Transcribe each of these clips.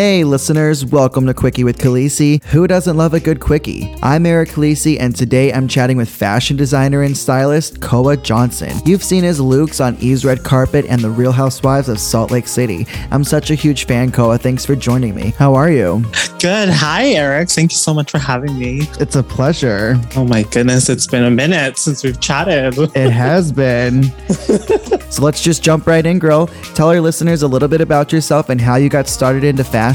Hey, listeners, welcome to Quickie with Kalisi. Who doesn't love a good quickie? I'm Aric Kalisi, and today I'm chatting with fashion designer and stylist Koa Johnson. You've seen his looks on E!'s Red Carpet and The Real Housewives of Salt Lake City. I'm such a huge fan, Koa. Thanks for joining me. How are you? Good. Hi, Aric. Thank you so much for having me. It's a pleasure. Oh my goodness, it's been a minute since we've chatted. It has been. so let's just jump right in, girl. Tell our listeners a little bit about yourself and how you got started into fashion.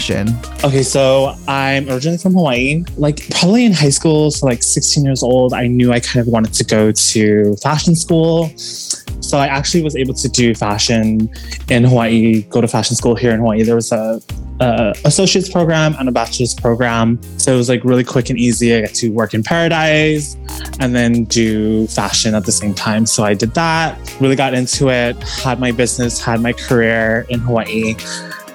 Okay, so I'm originally from Hawaii. Like probably in high school, so like 16 years old, I knew I kind of wanted to go to fashion school. So I actually was able to do fashion in Hawaii, go to fashion school here in Hawaii. There was a, a associate's program and a bachelor's program. So it was like really quick and easy. I got to work in Paradise and then do fashion at the same time. So I did that, really got into it, had my business, had my career in Hawaii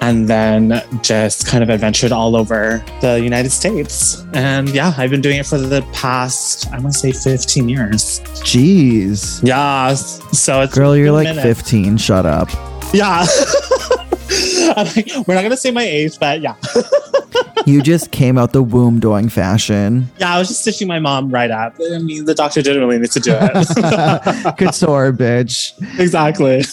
and then just kind of adventured all over the United States. And yeah, I've been doing it for the past, I want to say 15 years. Jeez. Yeah. So it's Girl, you're like 15. Shut up. Yeah. like, we're not going to say my age, but yeah. you just came out the womb doing fashion. Yeah, I was just stitching my mom right up. I mean, the doctor didn't really need to do it. Couture, bitch. Exactly.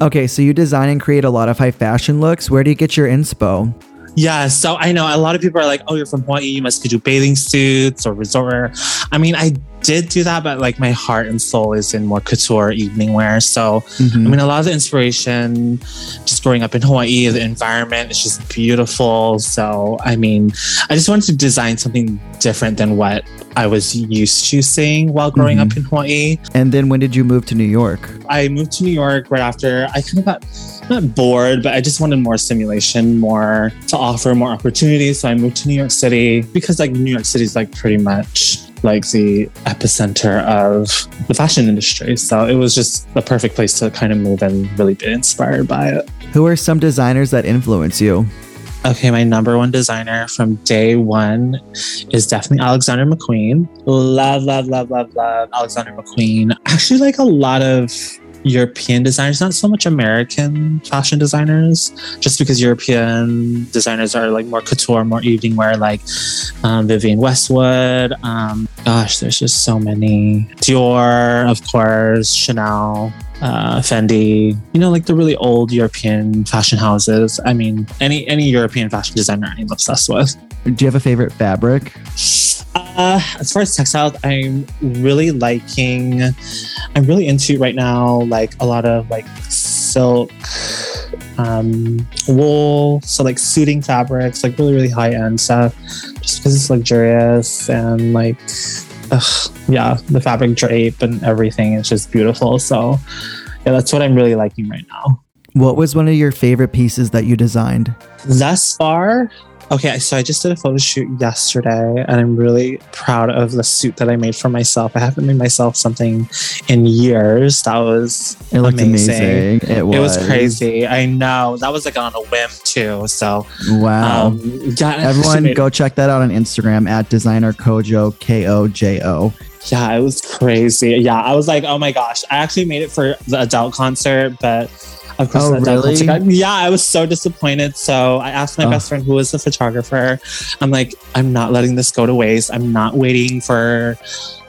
Okay, so you design and create a lot of high fashion looks. Where do you get your inspo? Yeah, so I know a lot of people are like, "Oh, you're from Hawaii. You must do bathing suits or resort wear." I mean, I did do that, but like my heart and soul is in more couture evening wear. So, mm-hmm. I mean, a lot of the inspiration just growing up in Hawaii, the environment is just beautiful. So, I mean, I just wanted to design something different than what I was used to seeing while growing mm-hmm. up in Hawaii. And then when did you move to New York? I moved to New York right after I kind of got not bored, but I just wanted more stimulation, more to offer more opportunities. So I moved to New York City because like New York City is like pretty much like the epicenter of the fashion industry. So it was just the perfect place to kind of move and really be inspired by it. Who are some designers that influence you? Okay, my number one designer from day one is definitely Alexander McQueen. Love, love, love, love, love Alexander McQueen. Actually, like a lot of European designers, not so much American fashion designers, just because European designers are like more couture, more evening wear, like um, Vivienne Westwood. Um, gosh, there's just so many. Dior, of course, Chanel. Uh, Fendi, you know, like the really old European fashion houses. I mean, any any European fashion designer I'm obsessed with. Do you have a favorite fabric? Uh, as far as textiles, I'm really liking. I'm really into right now, like a lot of like silk, um, wool, so like suiting fabrics, like really really high end stuff, just because it's luxurious and like, ugh, yeah, the fabric drape and everything is just beautiful. So, yeah, that's what I'm really liking right now. What was one of your favorite pieces that you designed? Thus far, Okay, so I just did a photo shoot yesterday and I'm really proud of the suit that I made for myself. I haven't made myself something in years. That was it looked amazing. amazing. It was. It was crazy. I know. That was like on a whim too. So wow. Um, yeah, Everyone go check that out on Instagram at designer kojo K O J O. Yeah, it was crazy. Yeah, I was like, oh my gosh. I actually made it for the Adele concert, but of course, oh, really? yeah, I was so disappointed. So I asked my oh. best friend, who was a photographer, I'm like, I'm not letting this go to waste. I'm not waiting for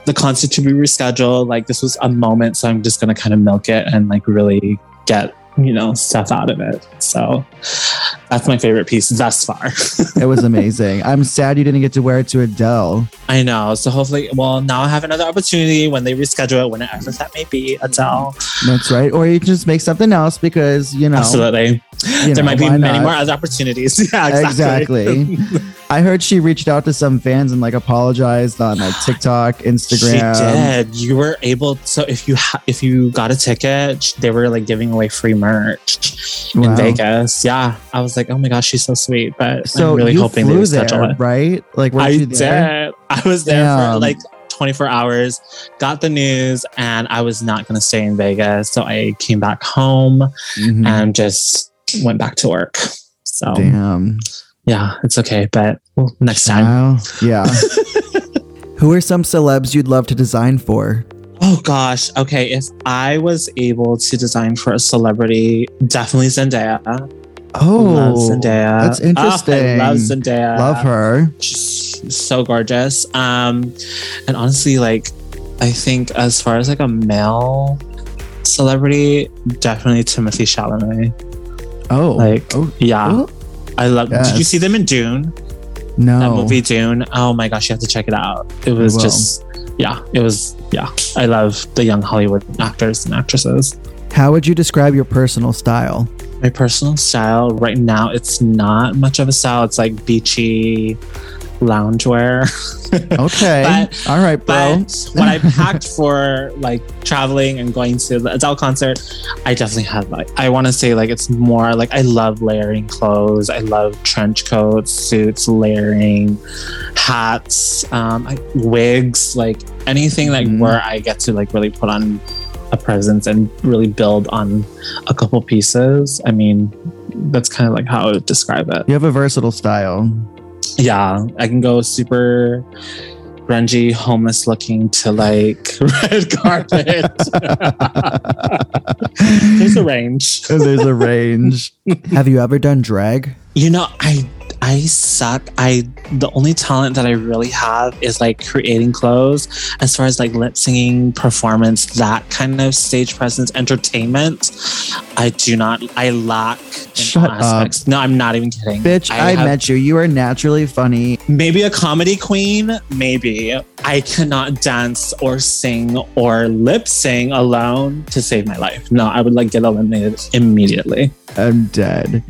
the concert to be rescheduled. Like, this was a moment. So I'm just going to kind of milk it and like really get you know, stuff out of it. So that's my favorite piece thus far. it was amazing. I'm sad you didn't get to wear it to Adele. I know. So hopefully, well, now I have another opportunity when they reschedule it, whenever that may be, Adele. That's right. Or you just make something else because, you know. Absolutely. You there know, might be many not? more other opportunities. Yeah, exactly. exactly. I heard she reached out to some fans and like apologized on like TikTok, Instagram. She did. You were able. So if you ha- if you got a ticket, they were like giving away free merch wow. in Vegas. Yeah, I was like, oh my gosh, she's so sweet. But so I'm really hoping they reschedule there. Right? Like, I did. I was there Damn. for like 24 hours, got the news, and I was not going to stay in Vegas. So I came back home mm-hmm. and just went back to work. So damn. Yeah, it's okay, but well, next time. yeah. Who are some celebs you'd love to design for? Oh gosh. Okay. If I was able to design for a celebrity, definitely Zendaya. Oh, love Zendaya. that's Ah, interesting. I love Zendaya. Love her. She's so gorgeous. Um, and honestly, like, I think as far as like a male celebrity, definitely Timothée Chalamet. Oh, Like, oh, Yeah, oh, I love. Did you see them in Dune? no. That movie Dune. Oh my gosh, you have to check it out. It was just, yeah, it was, yeah. I love the young Hollywood actors and actresses. How would you describe your personal style? My personal style right now, it's not much of a style. It's like beachy loungewear. Okay. But- All right, bro. But when I packed for like traveling and going to the Adele concert, I definitely had like I want to say like it's more like I love layering clothes. I love trench coats, suits, layering, hats, um, I, wigs, like anything like Mhm. where I get to like really put on a presence and really build on a couple pieces. I mean, that's kind of like how I would describe it. you have a versatile style. Yeah, I can go super grungy, homeless looking to like red carpet. There's a range. There's a range. have you ever done drag? You know, I I suck. I the only talent that I really have is like creating clothes. As far as like lip singing, performance, that kind of stage presence, entertainment, I do not. I lack. Shut all up. No, I'm not even kidding. Bitch, I, have- met you. You are naturally funny. Maybe a comedy queen, maybe. I cannot dance or sing or lip sing alone to save my life. No, I would like get eliminated immediately. I'm dead.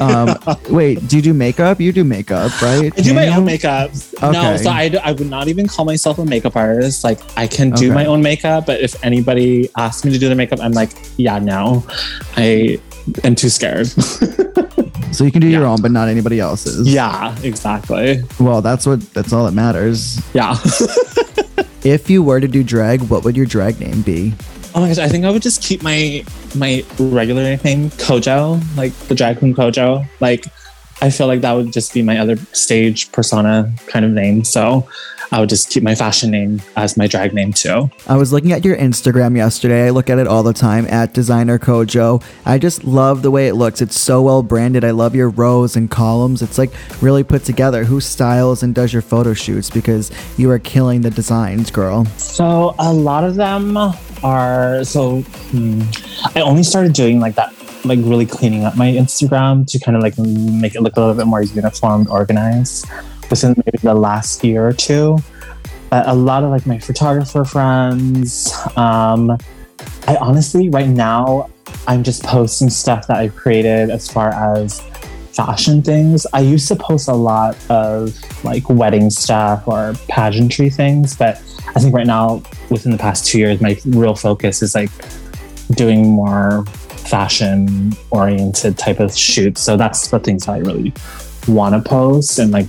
Um, wait, do you do makeup? You do makeup, right? I do my own makeup. No, so I, I would not even call myself a makeup artist. Like I can do Okay. my own makeup, but if anybody asks me to do their makeup, I'm like, yeah, no. I am too scared. So you can do your own, but not anybody else's. yeah, exactly. Well, that's what. That's all that matters. Yeah. If you were to do drag, what would your drag name be? Oh my gosh, I think I would just keep my my regular name Kojo, like the drag queen Kojo. Like I feel like that would just be my other stage persona kind of name. So I would just keep my fashion name as my drag name too. I was looking at your Instagram yesterday. I look at it all the time at designer Kojo. I just love the way it looks. It's so well branded. I love your rows and columns. It's like really put together. Who styles and does your photo shoots? Because you are killing the designs, girl. So a lot of them are so hmm, I only started doing like that like really cleaning up my Instagram to kind of like make it look a little bit more uniformed, organized within maybe the last year or two. But a lot of like my photographer friends, um, I honestly right now I'm just posting stuff that I've created as far as fashion things. I used to post a lot of like wedding stuff or pageantry things, but I think right now, within the past two years, my real focus is like doing more fashion oriented type of shoots. So that's the things that I really want to post and like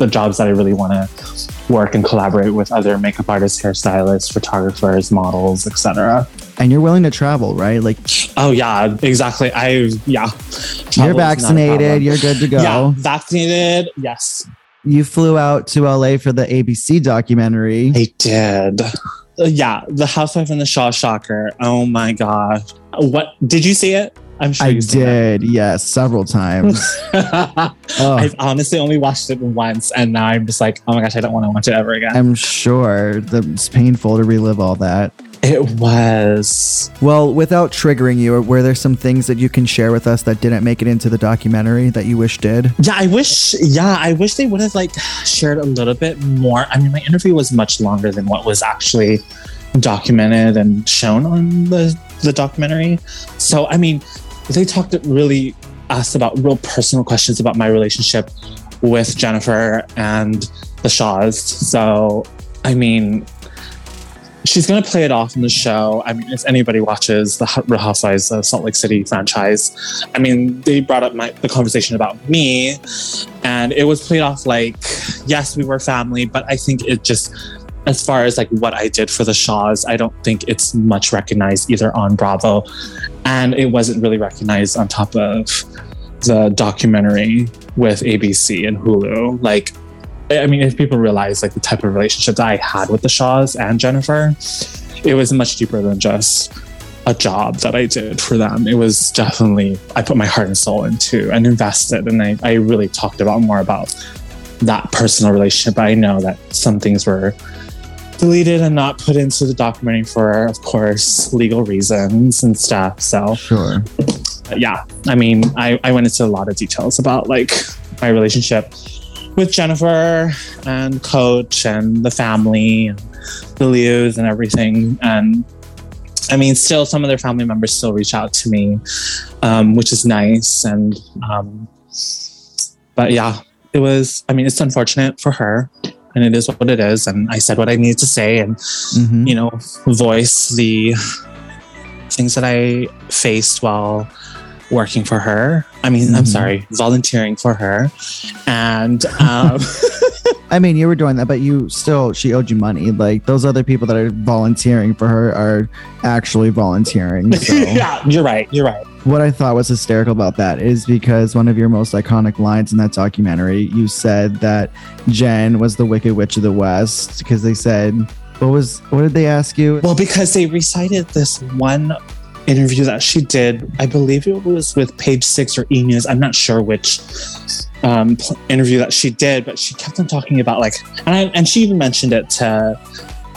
the jobs that I really want to work and collaborate with other makeup artists, hairstylists, photographers, models, etc. And you're willing to travel, right? Like Oh yeah, exactly. I yeah. Travel you're vaccinated, you're good to go. Yeah, vaccinated. Yes, You flew out to LA for the ABC documentary. I did. Uh, yeah, The Housewife and the Shah Shocker. Oh my god. What did you see it? I'm sure I did, yes, several times. Oh, I've honestly only watched it once, and now I'm just like, oh my gosh, I don't want to watch it ever again. I'm sure it's painful to relive all that. it was. Well, without triggering you, were there some things that you can share with us that didn't make it into the documentary that you wish did? Yeah, I wish. Yeah, I wish they would have like shared a little bit more. I mean, my interview was much longer than what was actually documented and shown on the the documentary. So, I mean, they talked really asked about real personal questions about my relationship with Jennifer and the Shahs. So, I mean, she's going to play it off in the show. I mean, if anybody watches the Real Housewives of Salt Lake City franchise, I mean, they brought up my the conversation about me, and it was played off like, yes, we were family, but I think it just, as far as like what I did for the Shahs, I don't think it's much recognized either on Bravo, and it wasn't really recognized on top of the documentary with ABC and Hulu. Like, I mean, if people realize like the type of relationship that I had with the Shahs and Jennifer, it was much deeper than just a job that I did for them. It was definitely I put my heart and soul into and invested, and I, I really talked about more about that personal relationship. I know that some things were deleted and not put into the documentary for, of course, legal reasons and stuff. So Sure. yeah, I mean, I, I went into a lot of details about like my relationship with Jennifer and Coach and the family and the Lius and everything. And I mean, still, some of their family members still reach out to me, um, which is nice. And, um, but yeah, it was, I mean, it's unfortunate for her and it is what it is. And I said what I needed to say and, Mhm. you know, voice the things that I faced while working for her. I mean, I'm Mhm. sorry, volunteering for her. And um, I mean, you were doing that, but you still, she owed you money. Like those other people that are volunteering for her are actually volunteering. So. yeah, you're right. You're right. What I thought was hysterical about that is because one of your most iconic lines in that documentary, you said that Jen was the Wicked Witch of the West because they said, what was, what did they ask you? Well, because they recited this one interview that she did, I believe it was with Page Six or E News. I'm not sure which um, interview that she did, but she kept on talking about like, and, I, and she even mentioned it to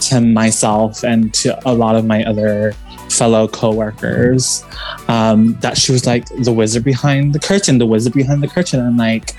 to myself and to a lot of my other fellow coworkers um, that she was like the wizard behind the curtain, the wizard behind the curtain. And like,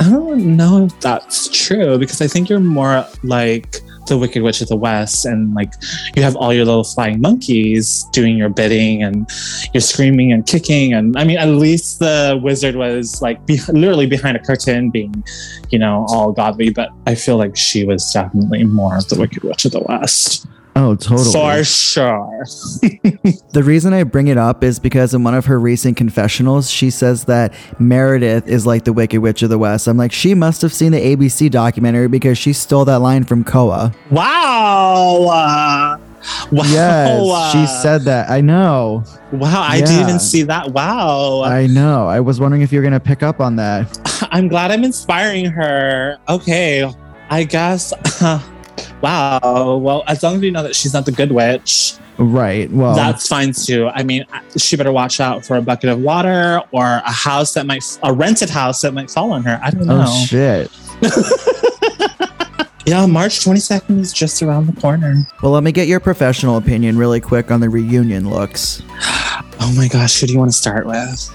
I don't know if that's true because I think you're more like the Wicked Witch of the West, and like you have all your little flying monkeys doing your bidding, and you're screaming and kicking. And I mean, at least the wizard was like be- literally behind a curtain, being, you know, all godly. But I feel like she was definitely more of the Wicked Witch of the West Oh, totally. for sure. The reason I bring it up is because in one of her recent confessionals, she says that Meredith is like the Wicked Witch of the West. I'm like, she must have seen the ABC documentary because she stole that line from Koa. Wow. Uh, wow. Yes, she said that. I know. Wow, I didn't even see that. Wow. I know. I was wondering if you're going to pick up on that. I'm glad I'm inspiring her. Okay, I guess. wow. Well, as long as we know that she's not the good witch, Right. Well, that's fine too. I mean, she better watch out for a bucket of water or a house that might, a rented house that might fall on her. I don't oh, know. oh, shit. yeah, March 22nd is just around the corner. Well, let me get your professional opinion really quick on the reunion looks. Oh my gosh, who do you want to start with?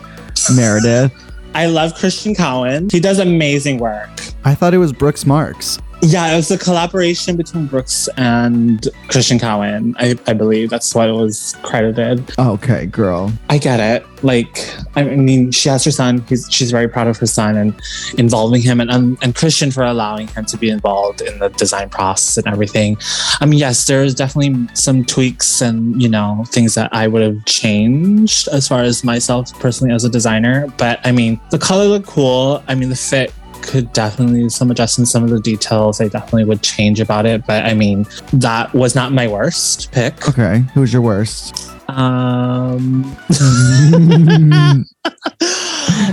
Meredith. I love Christian Cowan. He does amazing work. I thought it was Brooks Marks. Yeah, it was a collaboration between Brooks and Christian Cowan. I, I believe that's what it was credited. Okay, girl. I get it. Like, I mean, she has her son. He's, she's very proud of her son and involving him, and um, and Christian for allowing him to be involved in the design process and everything. I mean, yes, there's definitely some tweaks and you know things that I would have changed as far as myself personally as a designer. But I mean, the color looked cool. I mean, the fit could definitely some adjustments, some of the details I definitely would change about it. But I mean, that was not my worst pick. Okay, who's your worst? Um,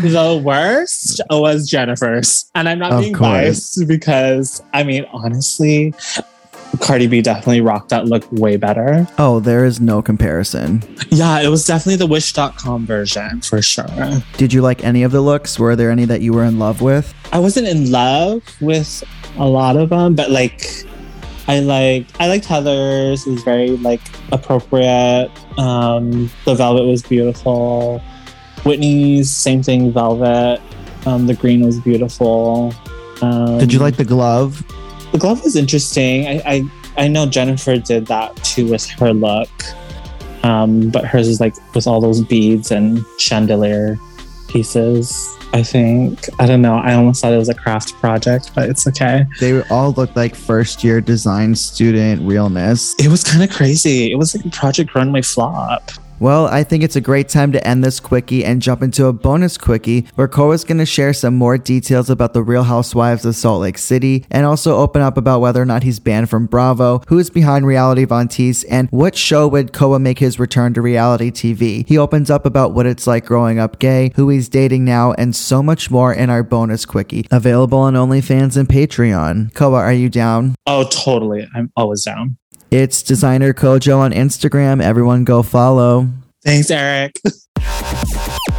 the worst was Jennifer's. And I'm not Of being course. biased because, I mean, honestly, Cardi B definitely rocked that look way better. oh, there is no comparison. Yeah, it was definitely the Wish.com version for sure. Did you like any of the looks? Were there any that you were in love with? I wasn't in love with a lot of them, but like, I like I liked Heather's. It was very like appropriate. Um, the velvet was beautiful. Whitney's same thing, velvet. Um, the green was beautiful. Um, Did you like the glove? The glove? Was interesting. I, I I know Jennifer did that too with her look, um, but hers is like with all those beads and chandelier pieces. I think I don't know. I almost thought it was a craft project, but it's okay. They all looked like first year design student realness. It was kind of crazy. It was like a Project Runway flop. Well, I think it's a great time to end this quickie and jump into a bonus quickie where Koa's going to share some more details about the Real Housewives of Salt Lake City and also open up about whether or not he's banned from Bravo, who's behind Reality Von and what show would Koa make his return to reality TV. He opens up about what it's like growing up gay, who he's dating now, and so much more in our bonus quickie. Available on OnlyFans and Patreon. Koa, are you down? Oh, totally. I'm always down. It's designer Kojo on Instagram. Everyone go follow. Thanks, Aric.